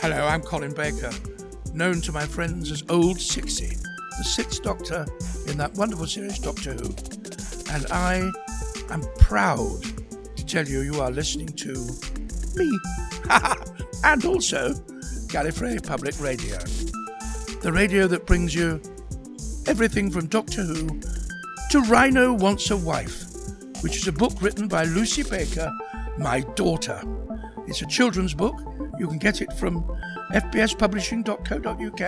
Hello, I'm Colin Baker, known to my friends as Old Sixty, the sixth Doctor in that wonderful series Doctor Who. And I am proud to tell you you are listening to me, and also Gallifrey Public Radio, the radio that brings you everything from Doctor Who to Rhino Wants a Wife, which is a book written by Lucy Baker, my daughter. It's a children's book. You can get it from fbspublishing.co.uk,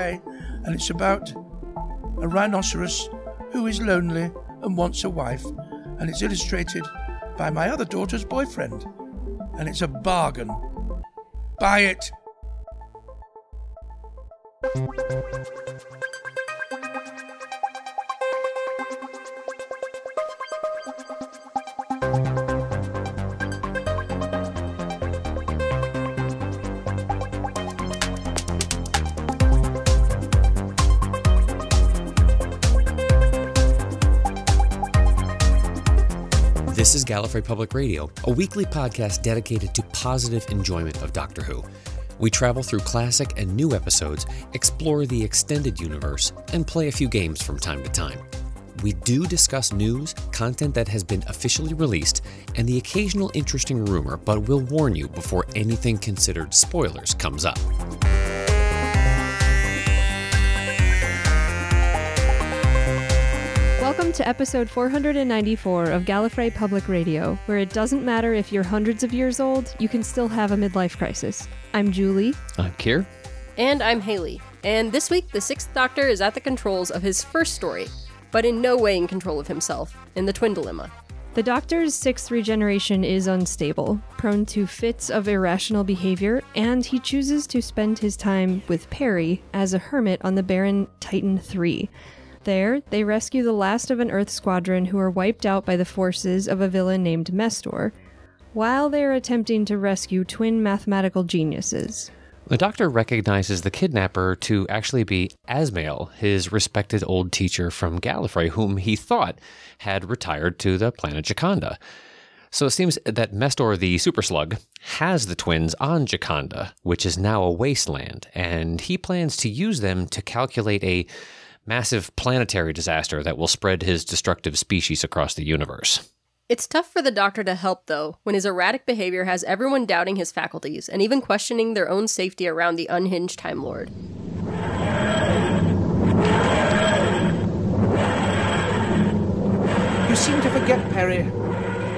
and it's about a rhinoceros who is lonely and wants a wife, and it's illustrated by my other daughter's boyfriend. And it's a bargain. Buy it. This is Gallifrey Public Radio, a weekly podcast dedicated to positive enjoyment of Doctor Who. We travel through classic and new episodes, explore the extended universe, and play a few games from time to time. We do discuss news, content that has been officially released, and the occasional interesting rumor, but we'll warn you before anything considered spoilers comes up. Welcome to episode 494 of Gallifrey Public Radio, where it doesn't matter if you're hundreds of years old, you can still have a midlife crisis. I'm Julie. I'm Kier. And I'm Haley. And this week, the Sixth Doctor is at the controls of his first story, but in no way in control of himself, in the Twin Dilemma. The Doctor's sixth regeneration is unstable, prone to fits of irrational behavior, and he chooses to spend his time with Peri as a hermit on the barren Titan 3. There, they rescue the last of an Earth squadron who are wiped out by the forces of a villain named Mestor, while they are attempting to rescue twin mathematical geniuses. The doctor recognizes the kidnapper to actually be Azmael, his respected old teacher from Gallifrey, whom he thought had retired to the planet Jaconda. So it seems that Mestor the Super Slug has the twins on Jaconda, which is now a wasteland, and he plans to use them to calculate a massive planetary disaster that will spread his destructive species across the universe. It's tough for the Doctor to help, though, when his erratic behavior has everyone doubting his faculties and even questioning their own safety around the unhinged Time Lord. You seem to forget, Peri.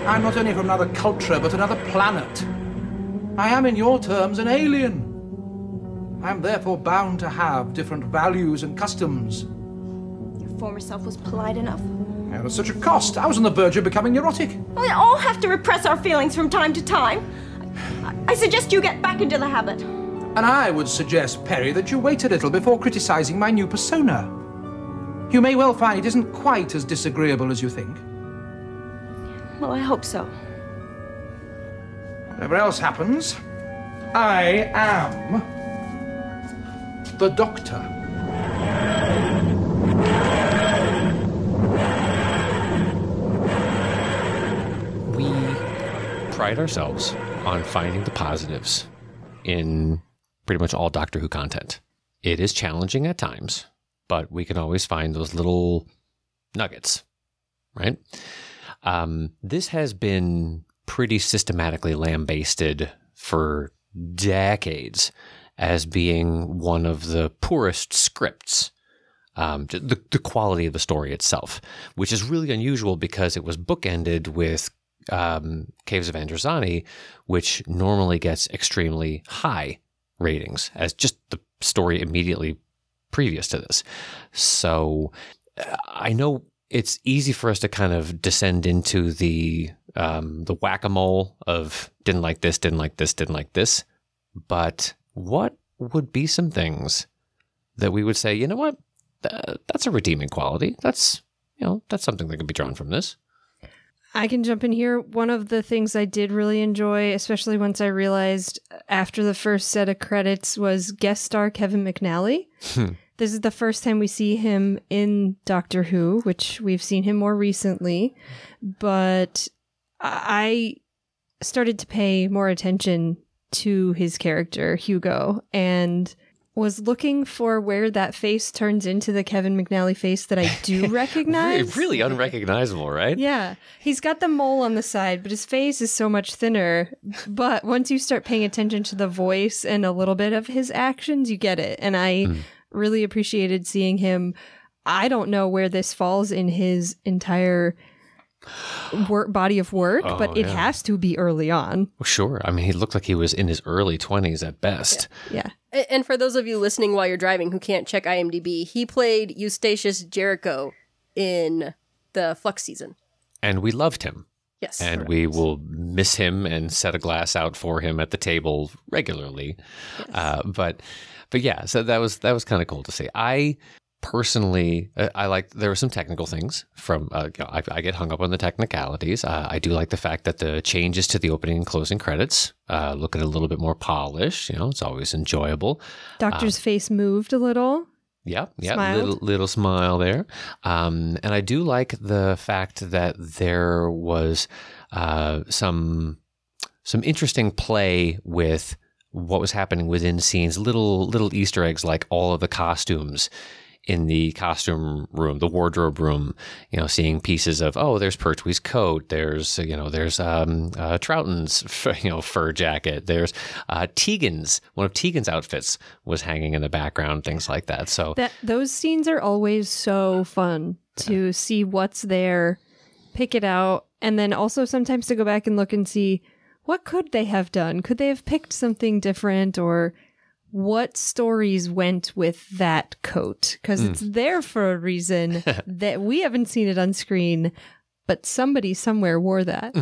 I'm not only from another culture, but another planet. I am, in your terms, an alien. I am therefore bound to have different values and customs. Former self was polite enough. And at such a cost, I was on the verge of becoming neurotic. We all have to repress our feelings from time to time. I, I suggest you get back into the habit. And I would suggest, Peri, that you wait a little before criticizing my new persona. You may well find it isn't quite as disagreeable as you think. Well, I hope so. Whatever else happens, I am the Doctor. Pride ourselves on finding the positives in pretty much all Doctor Who content. It is challenging at times, but we can always find those little nuggets, right? Um, this has been pretty systematically lambasted for decades as being one of the poorest scripts. Um, the, the quality of the story itself, which is really unusual because it was bookended with um, Caves of Androzani, which normally gets extremely high ratings as just the story immediately previous to this. So uh, I know it's easy for us to kind of descend into the um, the whack a mole of didn't like this, didn't like this, didn't like this. But what would be some things that we would say, you know what, Th- that's a redeeming quality. That's you know that's something that can be drawn from this. I can jump in here. One of the things I did really enjoy, especially once I realized after the first set of credits, was guest star Kevin McNally. Hmm. this is the first time we see him in Doctor Who, which we've seen him more recently. But I started to pay more attention to his character, Hugo, and was looking for where that face turns into the Kevin McNally face that I do recognize. really unrecognizable, right? Yeah. He's got the mole on the side, but his face is so much thinner. But once you start paying attention to the voice and a little bit of his actions, you get it. And I Hmm. really appreciated seeing him. I don't know where this falls in his entire work body of work, Oh, but it yeah. has to be early on. Well, Sure. I mean, he looked like he was in his early 20s at best. Yeah. A- And for those of you listening while you're driving who can't check IMDb, he played Eustacius Jericho in the Flux season. And we loved him. Yes. And we will miss him and set a glass out for him at the table regularly. Uh, but, but yeah, so that was that was kind of cool to see. I personally, uh, I like there were some technical things from. Uh, I, I get hung up on the technicalities. Uh, I do like the fact that the changes to the opening and closing credits uh, look a little bit more polished. You know, it's always enjoyable. Doctor's face moved a little. Yeah, yeah, Smiled. little little smile there, um, and I do like the fact that there was uh, some some interesting play with what was happening within scenes, little little Easter eggs like all of the costumes in the costume room, the wardrobe room. You know, seeing pieces of oh, there's Pertwee's coat, there's you know, there's um, uh, Troughton's you know fur jacket, there's uh, Tegan's one of Tegan's outfits was hanging in the background, things like that. So That those scenes are always so fun to see what's there, pick it out, and then also sometimes to go back and look and see what could they have done? Could they have picked something different or what stories went with that coat? Because it's there for a reason that we haven't seen it on screen, but somebody somewhere wore that.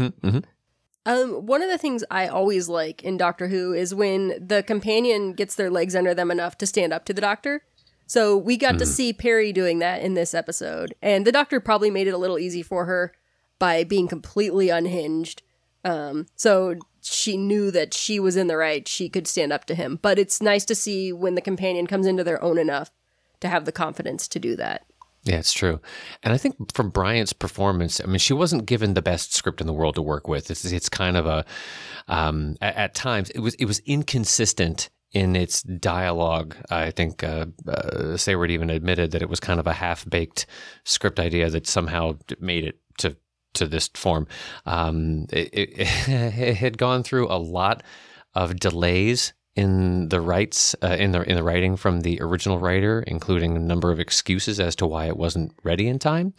Um, one of the things I always like in Doctor Who is when the companion gets their legs under them enough to stand up to the Doctor. So we got to see Peri doing that in this episode, and the Doctor probably made it a little easy for her by being completely unhinged. Um, so she knew that she was in the right; she could stand up to him. But it's nice to see when the companion comes into their own enough to have the confidence to do that. Yeah, it's true. And I think from Bryant's performance, I mean, she wasn't given the best script in the world to work with. It's, it's kind of a, um, at, at times, it was, it was inconsistent in its dialogue. I think, uh, uh, Saward even admitted that it was kind of a half baked script idea that somehow made it to, to this form. Um, it, it, it had gone through a lot of delays in the rights uh, in the in the writing from the original writer, including a number of excuses as to why it wasn't ready in time,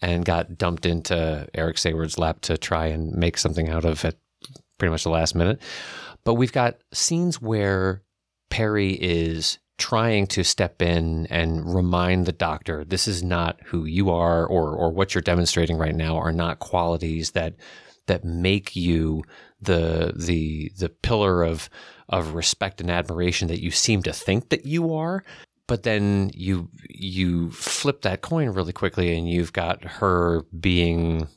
and got dumped into Eric Saward's lap to try and make something out of at pretty much the last minute. But we've got scenes where Peri is trying to step in and remind the doctor this is not who you are or or what you're demonstrating right now are not qualities that that make you the the the pillar of of respect and admiration that you seem to think that you are. But then you you flip that coin really quickly and you've got her being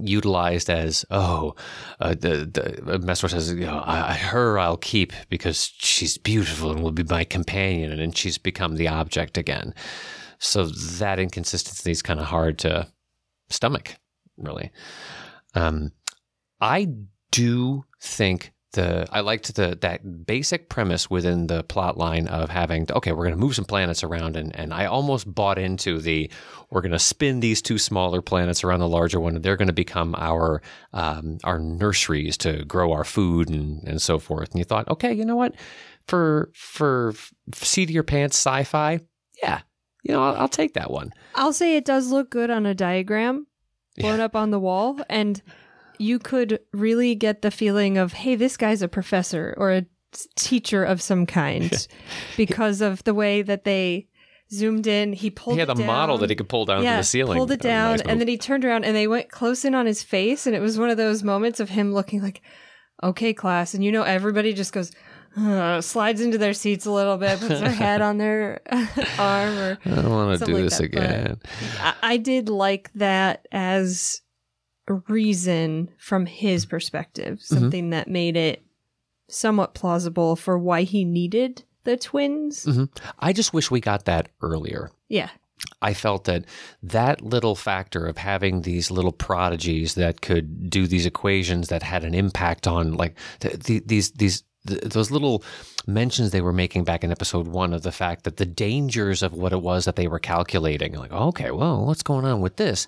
utilized as oh uh, the the Mesmer says you know I, her I'll keep because she's beautiful and will be my companion and she's become the object again. So that inconsistency is kind of hard to stomach really. Um I do think the I liked the that basic premise within the plot line of having okay we're going to move some planets around and and I almost bought into the we're going to spin these two smaller planets around the larger one and they're going to become our um, our nurseries to grow our food and and so forth. And you thought okay you know what? For for seat of your pants sci-fi yeah you know I'll, I'll take that one. I'll say it does look good on a diagram blown up on the wall, and you could really get the feeling of, hey, this guy's a professor or a teacher of some kind because of the way that they zoomed in. He pulled he had a model that he could pull down yeah, from the ceiling. pulled it That was a down, nice and then he turned around and they went close in on his face, and it was one of those moments of him looking like, okay, class, and you know everybody just goes. Uh, slides into their seats a little bit, puts their head on their arm, or I don't want to do like this that, again. I, I did like that as reason from his perspective, Mm-hmm. something that made it somewhat plausible for why he needed the twins. Mhm. I just wish we got that earlier. Yeah. I felt that that little factor of having these little prodigies that could do these equations that had an impact on like th- th- these these th- those little mentions they were making back in episode one of the fact that the dangers of what it was that they were calculating like okay well what's going on with this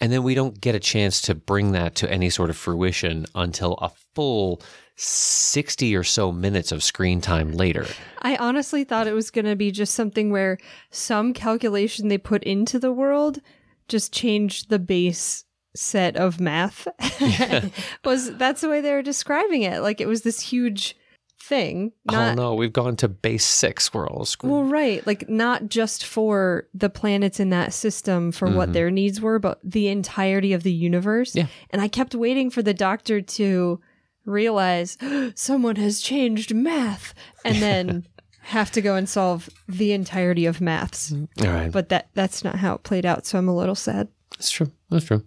and then we don't get a chance to bring that to any sort of fruition until a full 60 or so minutes of screen time later. I honestly thought it was going to be just something where some calculation they put into the world just changed the base set of math. was that's the way they were describing it. Like it was this huge thing. oh no, we've gone to base six. We're. Well, right. Like not just for the planets in that system for what their needs were, but the entirety of the universe. Yeah. And I kept waiting for the doctor to realize someone has changed math and then have to go and solve the entirety of maths. all right. But that that's not how it played out, so I'm a little sad. That's true. That's true.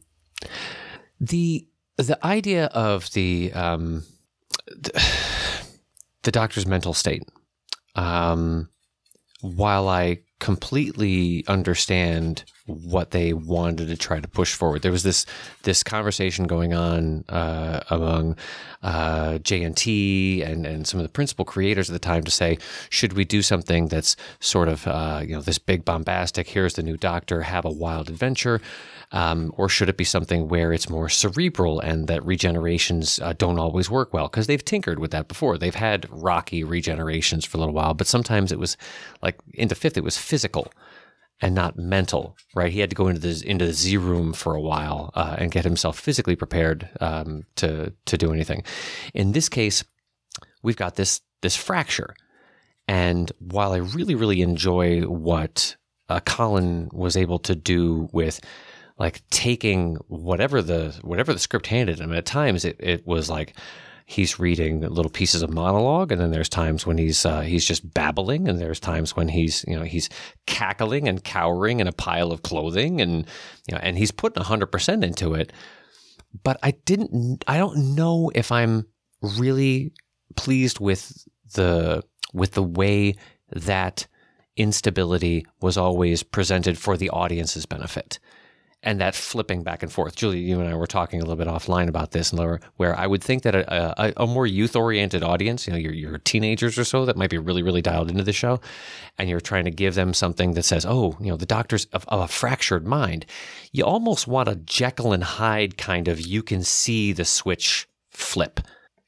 The the idea of the um, the, the doctor's mental state, um, while I completely understand what they wanted to try to push forward, there was this this conversation going on uh, among uh, JNT and and some of the principal creators at the time to say, should we do something that's sort of uh, you know this big bombastic? Here's the new Doctor, have a wild adventure. Um, or should it be something where it's more cerebral and that regenerations uh, don't always work well? Because they've tinkered with that before. They've had rocky regenerations for a little while, but sometimes it was like in the fifth, it was physical and not mental, right? He had to go into the into the Z room for a while uh, and get himself physically prepared um, to to do anything. In this case, we've got this this fracture, and while I really really enjoy what uh, Colin was able to do with like taking whatever the whatever the script handed him. At times, it, it was like he's reading little pieces of monologue, and then there's times when he's uh, he's just babbling, and there's times when he's you know he's cackling and cowering in a pile of clothing, and you know, and he's putting hundred percent into it. But I didn't. I don't know if I'm really pleased with the with the way that instability was always presented for the audience's benefit and that flipping back and forth. Julie, you and I were talking a little bit offline about this, and where I would think that a, a, a more youth oriented audience, you know, your, your teenagers or so that might be really, really dialed into the show, and you're trying to give them something that says, oh, you know, the doctor's of, of a fractured mind. You almost want a Jekyll and Hyde kind of, you can see the switch flip.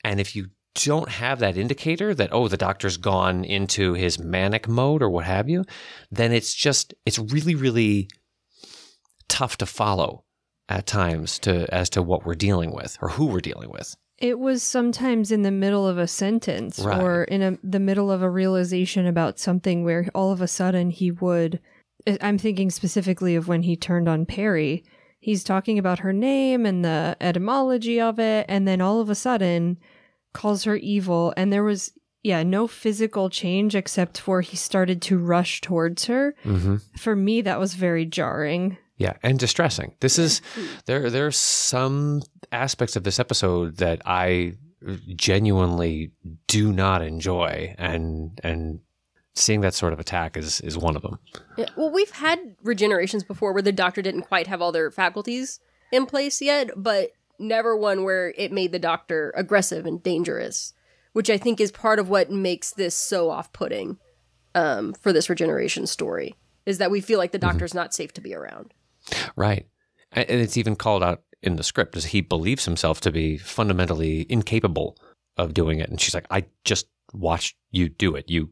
And if you don't have that indicator that oh the doctor's gone into his manic mode or what have you then it's just it's really really tough to follow at times to as to what we're dealing with or who we're dealing with. It was sometimes in the middle of a sentence Right. or in a, the middle of a realization about something where all of a sudden he would. I'm thinking specifically of when he turned on Peri. He's talking about her name and the etymology of it, and then all of a sudden calls her evil. And there was, yeah, no physical change except for he started to rush towards her. Mm-hmm. For me, that was very jarring. Yeah, and distressing. This is there. There are some aspects of this episode that I genuinely do not enjoy, and and seeing that sort of attack is is one of them. Yeah, well, we've had regenerations before where the doctor didn't quite have all their faculties in place yet, but never one where it made the doctor aggressive and dangerous, which I think is part of what makes this so off putting um, for this regeneration story, is that we feel like the doctor's not safe to be around. Right. And and it's even called out in the script as he believes himself to be fundamentally incapable of doing it. And she's like, I just watched you do it. You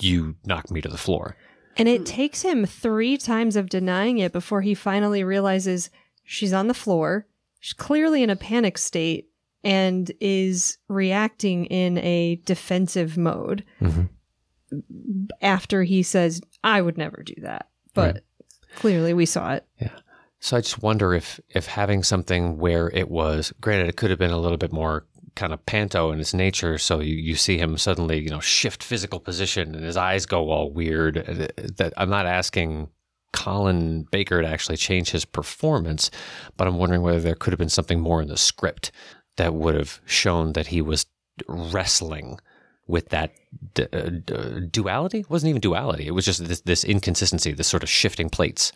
you knocked me to the floor. And it takes him three times of denying it before he finally realizes she's on the floor. She's clearly in a panic state and is reacting in a defensive mode Mhm. after he says, I would never do that. But clearly we saw it. Yeah. So I just wonder if if having something where it was granted it could have been a little bit more kind of panto in its nature so you, you see him suddenly you know shift physical position and his eyes go all weird uh, that I'm not asking Colin Baker to actually change his performance but I'm wondering whether there could have been something more in the script that would have shown that he was wrestling with that d- uh, d- uh, duality. It wasn't even duality. It was just this, this inconsistency, this sort of shifting plates.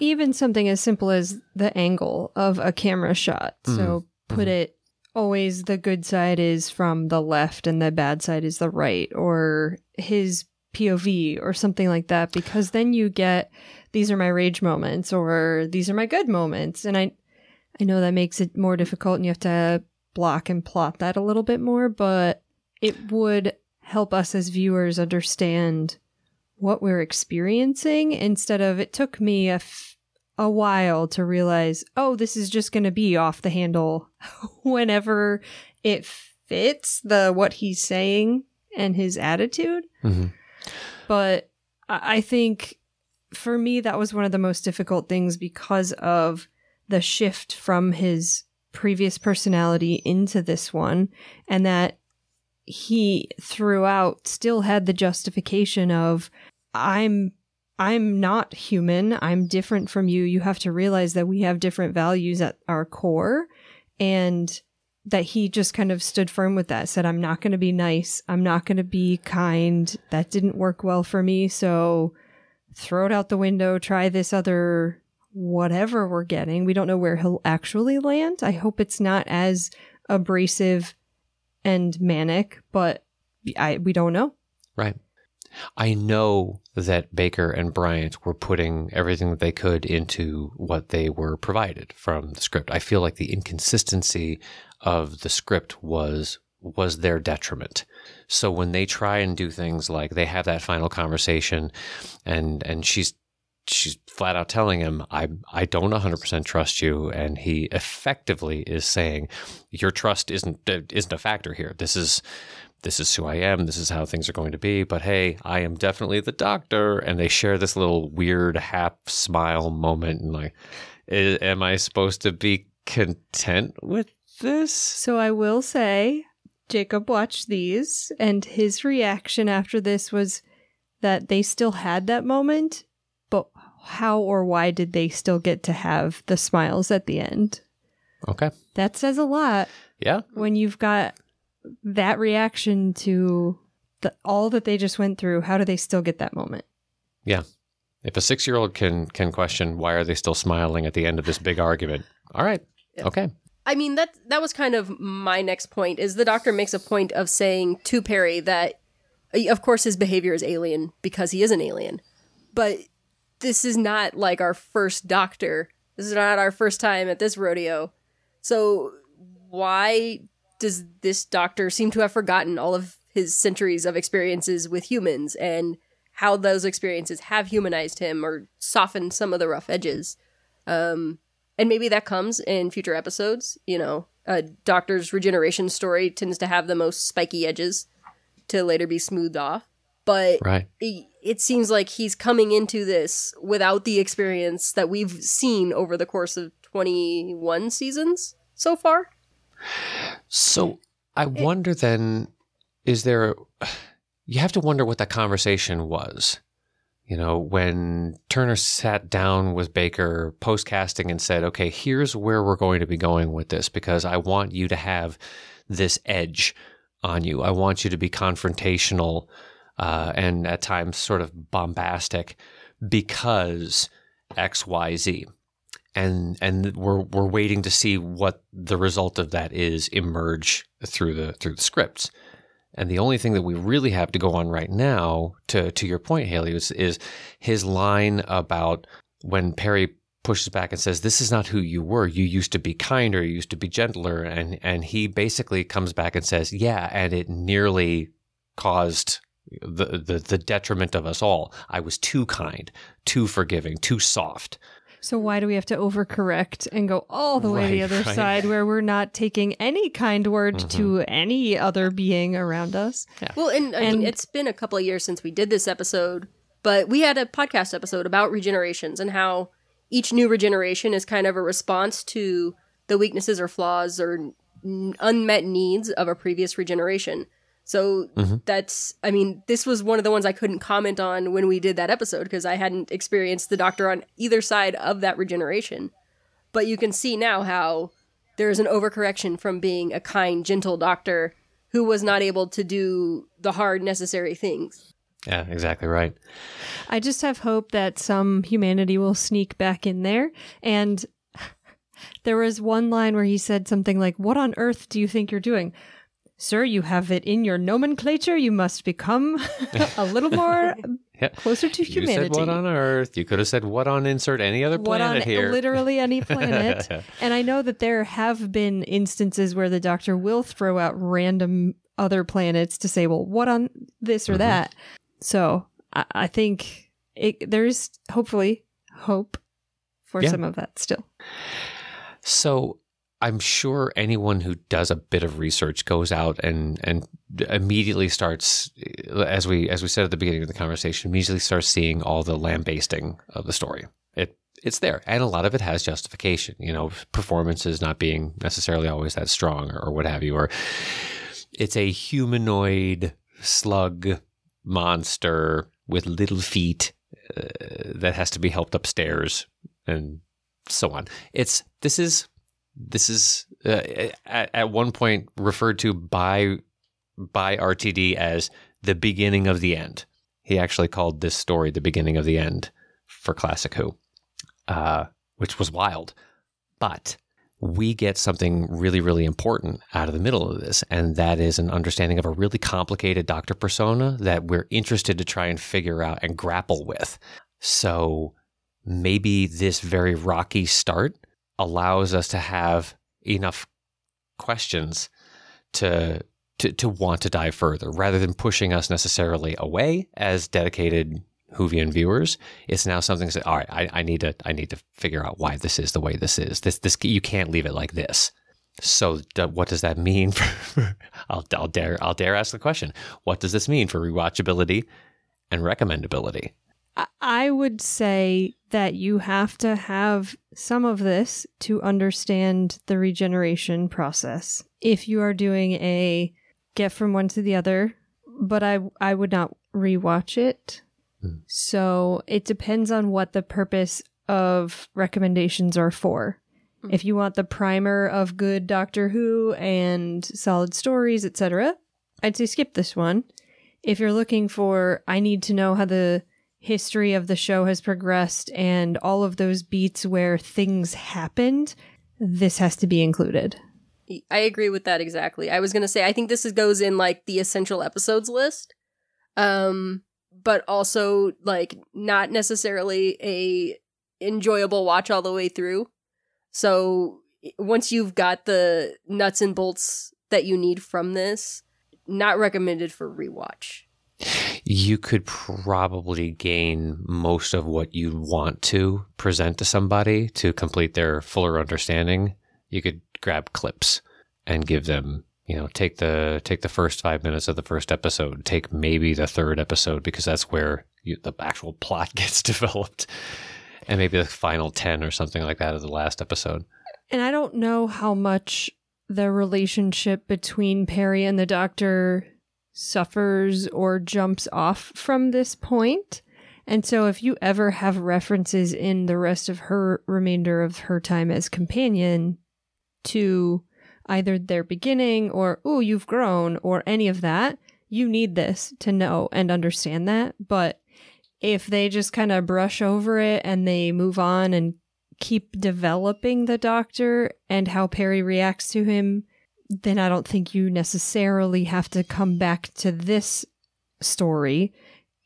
Even something as simple as the angle of a camera shot. So mm-hmm. put mm-hmm. it always the good side is from the left and the bad side is the right, or his POV or something like that, because then you get these are my rage moments or these are my good moments. And I I know that makes it more difficult and you have to block and plot that a little bit more, but it would help us as viewers understand what we're experiencing instead of it took me a, f- a while to realize, oh, this is just going to be off the handle whenever it fits the what he's saying and his attitude. Mhm. But I I think for me, that was one of the most difficult things because of the shift from his previous personality into this one, and that he throughout still had the justification of I'm I'm not human. I'm different from you. You have to realize that we have different values at our core and that he just kind of stood firm with that. Said I'm not going to be nice. I'm not going to be kind. That didn't work well for me, so throw it out the window, try this other whatever we're getting. We don't know where he'll actually land. I hope it's not as abrasive and manic, but I we don't know. Right. I know that Baker and Bryant were putting everything that they could into what they were provided from the script. I feel like the inconsistency of the script was was their detriment. So when they try and do things like they have that final conversation and and she's she's flat out telling him I I don't 100% trust you and he effectively is saying your trust isn't isn't a factor here. This is this is who I am. This is how things are going to be. But hey, I am definitely the doctor. And they share this little weird half smile moment. And like, "I- am I supposed to be content with this? So I will say, Jacob watched these, and his reaction after this was that they still had that moment, how or why did they still get to have the smiles at the end? Okay. That says a lot Yeah. when you've got that reaction to the, all that they just went through. How do they still get that moment? Yeah. If a six year old can can question why are they still smiling at the end of this big argument, all right. Okay. I mean that that was kind of my next point is the doctor makes a point of saying to Peri that of course his behavior is alien because he is an alien. But this is not like our first doctor. This is not our first time at this rodeo. So why does this doctor seem to have forgotten all of his centuries of experiences with humans and how those experiences have humanized him or softened some of the rough edges? Um, and maybe that comes in future episodes. You know, a doctor's regeneration story tends to have the most spiky edges to later be smoothed off. But Right. it, it seems like he's coming into this without the experience that we've seen over the course of 21 seasons so far. So I wonder then, is there, you have to wonder what that conversation was. You know, when Turner sat down with Baker post casting and said, okay, here's where we're going to be going with this because I want you to have this edge on you. I want you to be confrontational uh, and at times sort of bombastic because X, Y, Z and and we're we're waiting to see what the result of that is emerge through the through the scripts. And the only thing that we really have to go on right now, to to your point, Haley, is, is his line about when Peri pushes back and says, "This is not who you were. You used to be kinder. You used to be gentler." And and he basically comes back and says, "Yeah, and it nearly caused." The, the the detriment of us all. I was too kind, too forgiving, too soft. So why do we have to overcorrect and go all the way to the other right. Mm-hmm. side where we're not taking any kind word to any other being around us? Yeah. Well, and, I mean, it's been a couple of years since we did this episode, but we had a podcast episode about regenerations and how each new regeneration is kind of a response to the weaknesses or flaws or n- unmet needs of a previous regeneration. So mm-hmm. that's, I mean, this was one of the ones I couldn't comment on when we did that episode because I hadn't experienced the doctor on either side of that regeneration. But you can see now how there is an overcorrection from being a kind, gentle doctor who was not able to do the hard necessary things. Yeah, exactly right. I just have hope that some humanity will sneak back in there. And there was one line where he said something like, What on earth do you think you're doing? Sir, you have it in your nomenclature. You must become a little more Yeah. closer to humanity. You said what on Earth? You could have said what on insert any other What planet on here. literally any planet. and I know that there have been instances where the doctor will throw out random other planets to say, well, what on this Mm-hmm. or that? So I, I think it, there's hopefully hope for Yeah. some of that still. So I'm sure anyone who does a bit of research goes out and and immediately starts, as we as we said at the beginning of the conversation, immediately starts seeing all the lambasting of the story. It it's there, and a lot of it has justification. You know, performances not being necessarily always that strong, or, or what have you, or it's a humanoid slug monster with little feet uh, that has to be helped upstairs and so on. It's this is this is uh, at, at one point referred to by by RTD as the beginning of the end. He actually called this story the beginning of the end for Classic Who, uh, which was wild. But we get something really, really important out of the middle of this, and that is an understanding of a really complicated doctor persona that we're interested to try and figure out and grapple with. So maybe this very rocky start allows us to have enough questions to to to want to dive further rather than pushing us necessarily away as dedicated Whovian viewers. It's now something that all right, I, I need to I need to figure out why this is the way this is. This this you can't leave it like this. So d- what does that mean for I'll, I'll dare I'll dare ask the question. What does this mean for rewatchability and recommendability? I would say that you have to have some of this to understand the regeneration process. If you are doing a get from one to the other, but I I would not rewatch it. Hmm. So it depends on what the purpose of recommendations are for. Hmm. If you want the primer of good Doctor Who and solid stories, etc., I'd say skip this one. If you're looking for I need to know how the history of the show has progressed and all of those beats where things happened, this has to be included. I agree with that exactly. I was gonna say I think this is, goes in like the essential episodes list, um, but also like not necessarily a enjoyable watch all the way through. So once you've got the nuts and bolts that you need from this, not recommended for rewatch. You could probably gain most of what you want to present to somebody to complete their fuller understanding. You could grab clips and give them, you know, take the take the first five minutes of the first episode, take maybe the third episode because that's where you, the actual plot gets developed, and maybe the final ten or something like that of the last episode. And I don't know how much the relationship between Peri and the Doctor suffers or jumps off from this point. And so if you ever have references in the rest of her remainder of her time as companion to either their beginning or, oh, you've grown or any of that, you need this to know and understand that. But if they just kind of brush over it and they move on and keep developing the doctor and how Peri reacts to him, then I don't think you necessarily have to come back to this story.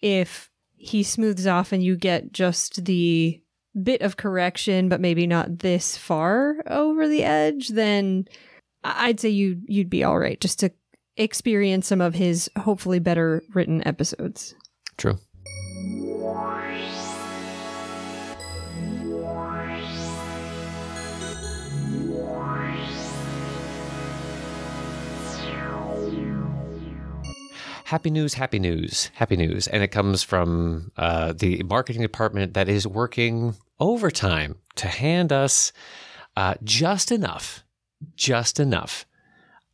If he smooths off and you get just the bit of correction, but maybe not this far over the edge, then I'd say you you'd be all right just to experience some of his hopefully better written episodes. True. Happy news, happy news, happy news. And it comes from uh, the marketing department that is working overtime to hand us uh, just enough, just enough.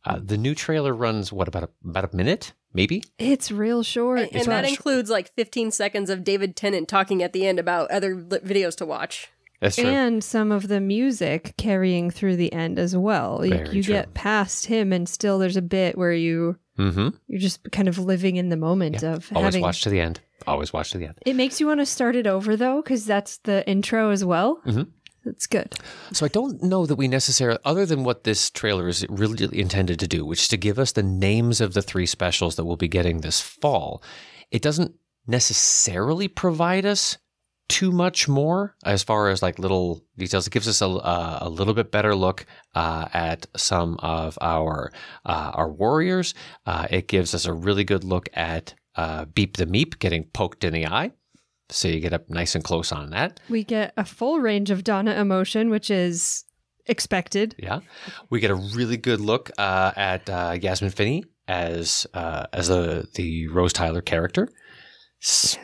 Uh, the new trailer runs, what, about a, about a minute, maybe? It's real short. And, and that includes like 15 seconds of David Tennant talking at the end about other li- videos to watch. That's true. and some of the music carrying through the end as well. Very you true. get past him, and still there's a bit where you mm-hmm. you're just kind of living in the moment of Always having. watch to the end. Always watch to the end. It makes you want to start it over though, because that's the intro as well. Mhm. That's good. So I don't know that we necessarily, other than what this trailer is really intended to do, which is to give us the names of the three specials that we'll be getting this fall, it doesn't necessarily provide us too much more as far as like little details. It gives us a, uh, a little bit better look uh, at some of our uh, our warriors. Uh, it gives us a really good look at uh, Beep the Meep getting poked in the eye. So you get up nice and close on that. We get a full range of Donna emotion, which is expected. Yeah, we get a really good look uh, at uh, Yasmin Finney as uh, as the the Rose Tyler character, S-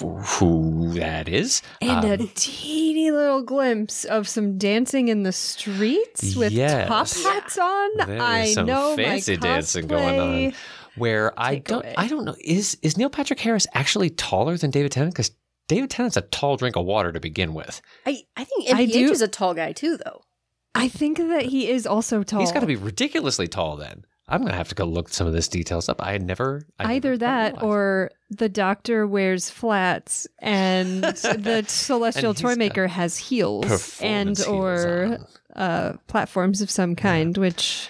who that is. And Um, a teeny little glimpse of some dancing in the streets with Yes. top hats on. There I some know fancy my dancing going on. Where I don't, away. I don't know. Is is Neil Patrick Harris actually taller than David Tennant? Because David Tennant's a tall drink of water to begin with. I, I think I MPH do- is a tall guy too, though. I think that he is also tall. He's got to be ridiculously tall. Then I'm gonna have to go look some of this details up. I had never I Either never that or the doctor wears flats and the celestial And toy maker has heels and or heels uh, platforms of some kind, which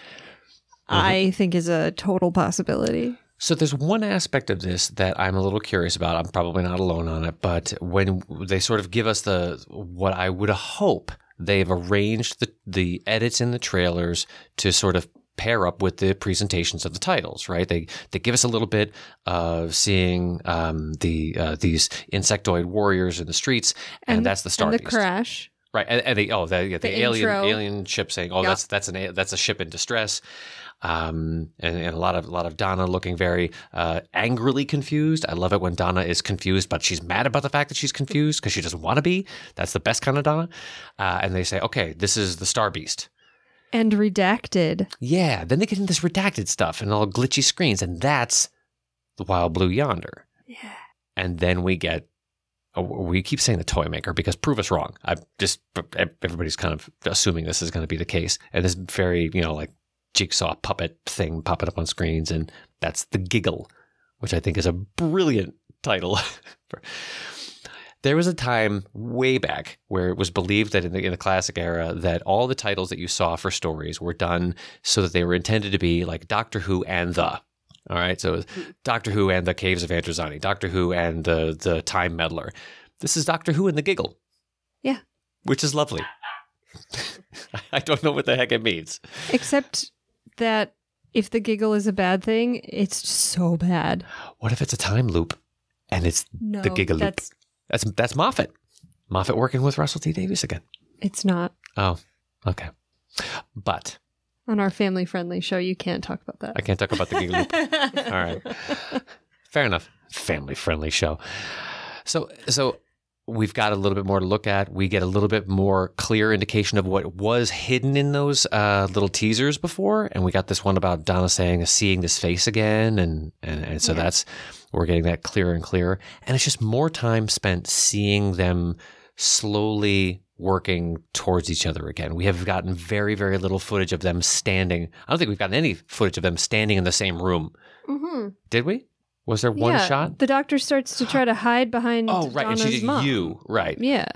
Uh-huh. I think is a total possibility. So there's one aspect of this that I'm a little curious about. I'm probably not alone on it, but when they sort of give us the what I would hope they've arranged the the edits in the trailers to sort of pair up with the presentations of the titles, right? They they give us a little bit of seeing um, the uh, these insectoid warriors in the streets, and, that's the Star the Beast. crash. Right, and, and they oh the, yeah, the, The alien intro. alien ship saying oh Yeah. that's that's an a- that's a ship in distress, um, and, and a lot of a lot of Donna looking very uh, angrily confused. I love it when Donna is confused, but she's mad about the fact that she's confused because she doesn't want to be. That's the best kind of Donna. Uh, and they say okay, this is the Star Beast. And redacted. Yeah, then they get into this redacted stuff and all glitchy screens, and that's the Wild Blue Yonder. Yeah. And then we get, oh, we keep saying the toy maker because prove us wrong. I just everybody's kind of assuming this is going to be the case, and this very you know like jigsaw puppet thing popping up on screens, and that's the giggle, which I think is a brilliant title. there was a time way back where it was believed that in the, in the classic era that all the titles that you saw for stories were done so that they were intended to be like Doctor Who and the. All right, so it was Doctor Who and the Caves of Androzani, Doctor Who and the the Time Meddler. This is Doctor Who and the Giggle. Yeah. which is lovely. I don't know what the heck it means. Except that if the giggle is a bad thing, it's so bad. What if it's a time loop and it's No, the Giggle loop? that's That's that's Moffat. Moffat working with Russell T Davies again. it's not Oh, okay. But on our family friendly show. You can't talk about that. I can't talk about the Giggle loop. All right. Fair enough. Family friendly show. So so we've got a little bit more to look at. We get a little bit more clear indication of what was hidden in those uh, little teasers before, and we got this one about Donna saying seeing this face again, and and, and so that's we're getting that clearer and clearer, and it's just more time spent seeing them slowly working towards each other again. We have gotten very very little footage of them standing. I don't think we've gotten any footage of them standing in the same room. Mm-hmm. Did we? Was there one yeah, shot? The doctor starts to try to hide behind. Oh, right. Donna's and she did mom. you. Right. Yeah.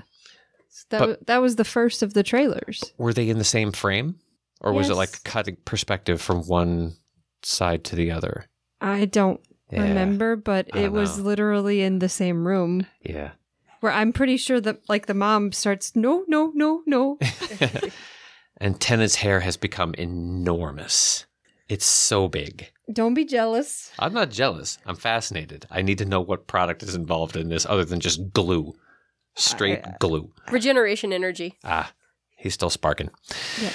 That But- wa- that was the first of the trailers. Were they in the same frame? Or was it like cutting perspective from one side to the other? I don't Yeah. remember, but it was know. literally in the same room Yeah. where I'm pretty sure that like the mom starts no no no no. and Tennant's hair has become enormous. It's so big. don't be jealous. I'm not jealous. I'm fascinated. I need to know what product is involved in this other than just glue. Straight glue. Regeneration energy. Ah, he's still sparking. Yeah.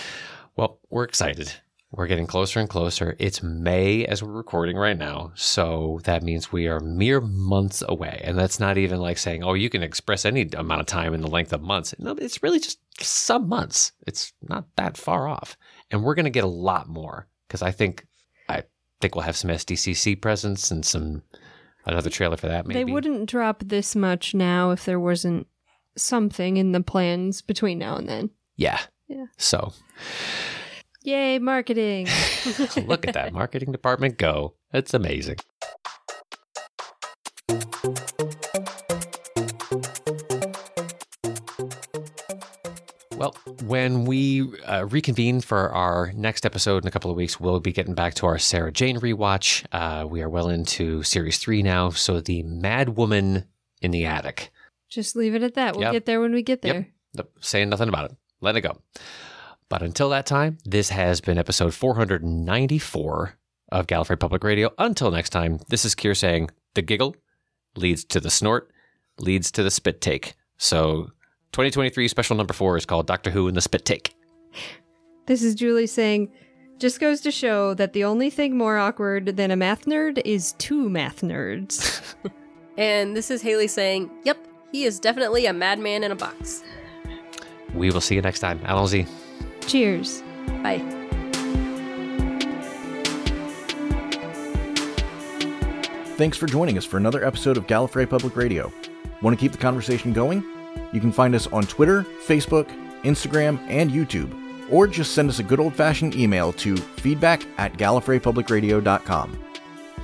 Well, we're excited. We're getting closer and closer. It's May as we're recording right now. So that means we are mere months away. And that's not even like saying, oh, you can express any amount of time in the length of months. No, it's really just some months. It's not that far off. And we're going to get a lot more because I think, I think we'll have some SDCC presence and some, another trailer for that maybe. They wouldn't drop this much now if there wasn't something in the plans between now and then. Yeah. Yeah. So Yay, marketing. look at that marketing department go. It's amazing. Well, when we uh, reconvene for our next episode in a couple of weeks, we'll be getting back to our Sarah Jane rewatch. Uh, we are well into series three now. So, the Mad Woman in the Attic. Just leave it at that. We'll Yep. get there when we get there. Yep. Nope. Saying nothing about it. Let it go. But until that time, this has been episode 494 of Gallifrey Public Radio. Until next time, this is Kier saying the giggle leads to the snort, leads to the spit take. So 2023 special number four is called Doctor Who and the Spit Take. This is Julie saying, just goes to show that the only thing more awkward than a math nerd is two math nerds. And this is Haley saying, Yep, he is definitely a madman in a box. We will see you next time. Allons-y. Cheers. Bye. Thanks for joining us for another episode of Gallifrey Public Radio. Want to keep the conversation going? You can find us on Twitter, Facebook, Instagram, and YouTube, or just send us a good old fashioned email to feedback at gallifreypublicradio.com.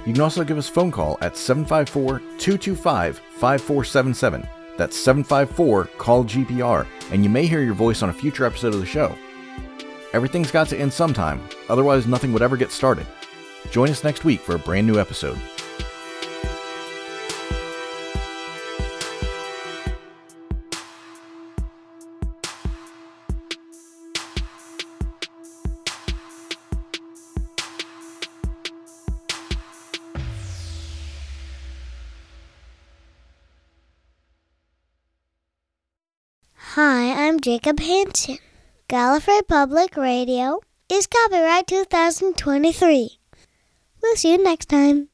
You can also give us a phone call at 754 225 5477. That's 754 Call GPR, and you may hear your voice on a future episode of the show. Everything's got to end sometime, otherwise, nothing would ever get started. Join us next week for a brand new episode. Jacob Hansen. Gallifrey Public Radio is copyright 2023. We'll see you next time.